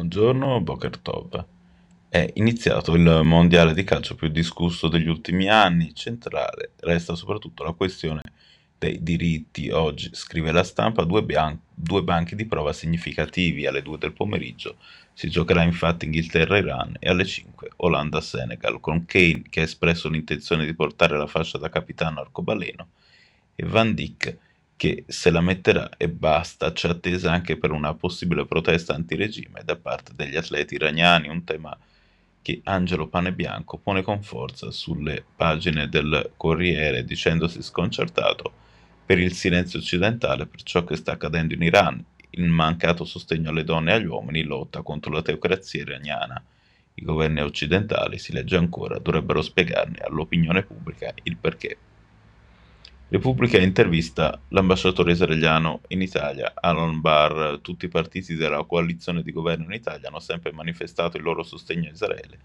Buongiorno, Boker Tov. È iniziato il mondiale di calcio più discusso degli ultimi anni. Centrale resta soprattutto la questione dei diritti. Oggi, scrive la stampa, due, bian- due banchi di prova significativi. Alle 2 del pomeriggio si giocherà infatti Inghilterra-Iran e alle 5 Olanda-Senegal, con Kane che ha espresso l'intenzione di portare la fascia da capitano arcobaleno e Van Dijk che se la metterà e basta, c'è attesa anche per una possibile protesta antiregime da parte degli atleti iraniani, un tema che Angelo Panebianco pone con forza sulle pagine del Corriere dicendosi sconcertato per il silenzio occidentale per ciò che sta accadendo in Iran, il mancato sostegno alle donne e agli uomini, lotta contro la teocrazia iraniana. I governi occidentali, si legge ancora, dovrebbero spiegarne all'opinione pubblica il perché. Repubblica intervista l'ambasciatore israeliano in Italia, Alon Barr. Tutti i partiti della coalizione di governo in Italia hanno sempre manifestato il loro sostegno a Israele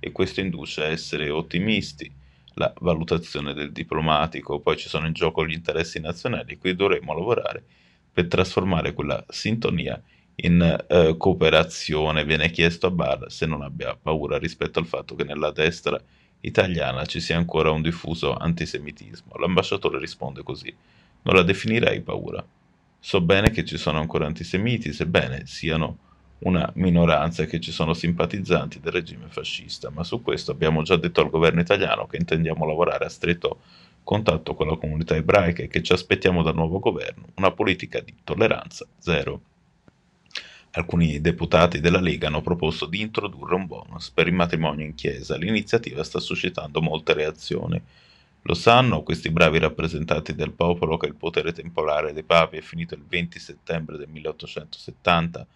e questo induce a essere ottimisti. La valutazione del diplomatico, poi ci sono in gioco gli interessi nazionali, qui dovremmo lavorare per trasformare quella sintonia in eh, cooperazione. Viene chiesto a Barr se non abbia paura rispetto al fatto che nella destra italiana ci sia ancora un diffuso antisemitismo. L'ambasciatore risponde così: Non la definirei paura. So bene che ci sono ancora antisemiti, sebbene siano una minoranza e che ci sono simpatizzanti del regime fascista, ma su questo abbiamo già detto al governo italiano che intendiamo lavorare a stretto contatto con la comunità ebraica e che ci aspettiamo dal nuovo governo una politica di tolleranza zero. Alcuni deputati della Lega hanno proposto di introdurre un bonus per il matrimonio in chiesa. L'iniziativa sta suscitando molte reazioni. Lo sanno questi bravi rappresentanti del popolo che il potere temporale dei papi è finito il 20 settembre del 1870,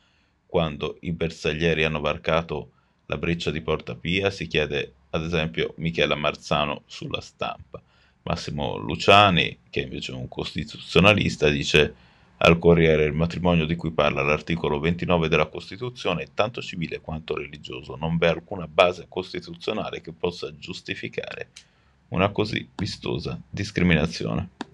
quando i bersaglieri hanno varcato la breccia di Porta Pia, si chiede ad esempio Michela Marzano sulla stampa. Massimo Luciani, che invece è un costituzionalista, dice al Corriere il matrimonio di cui parla l'articolo 29 della Costituzione è tanto civile quanto religioso, non v'è alcuna base costituzionale che possa giustificare una così vistosa discriminazione.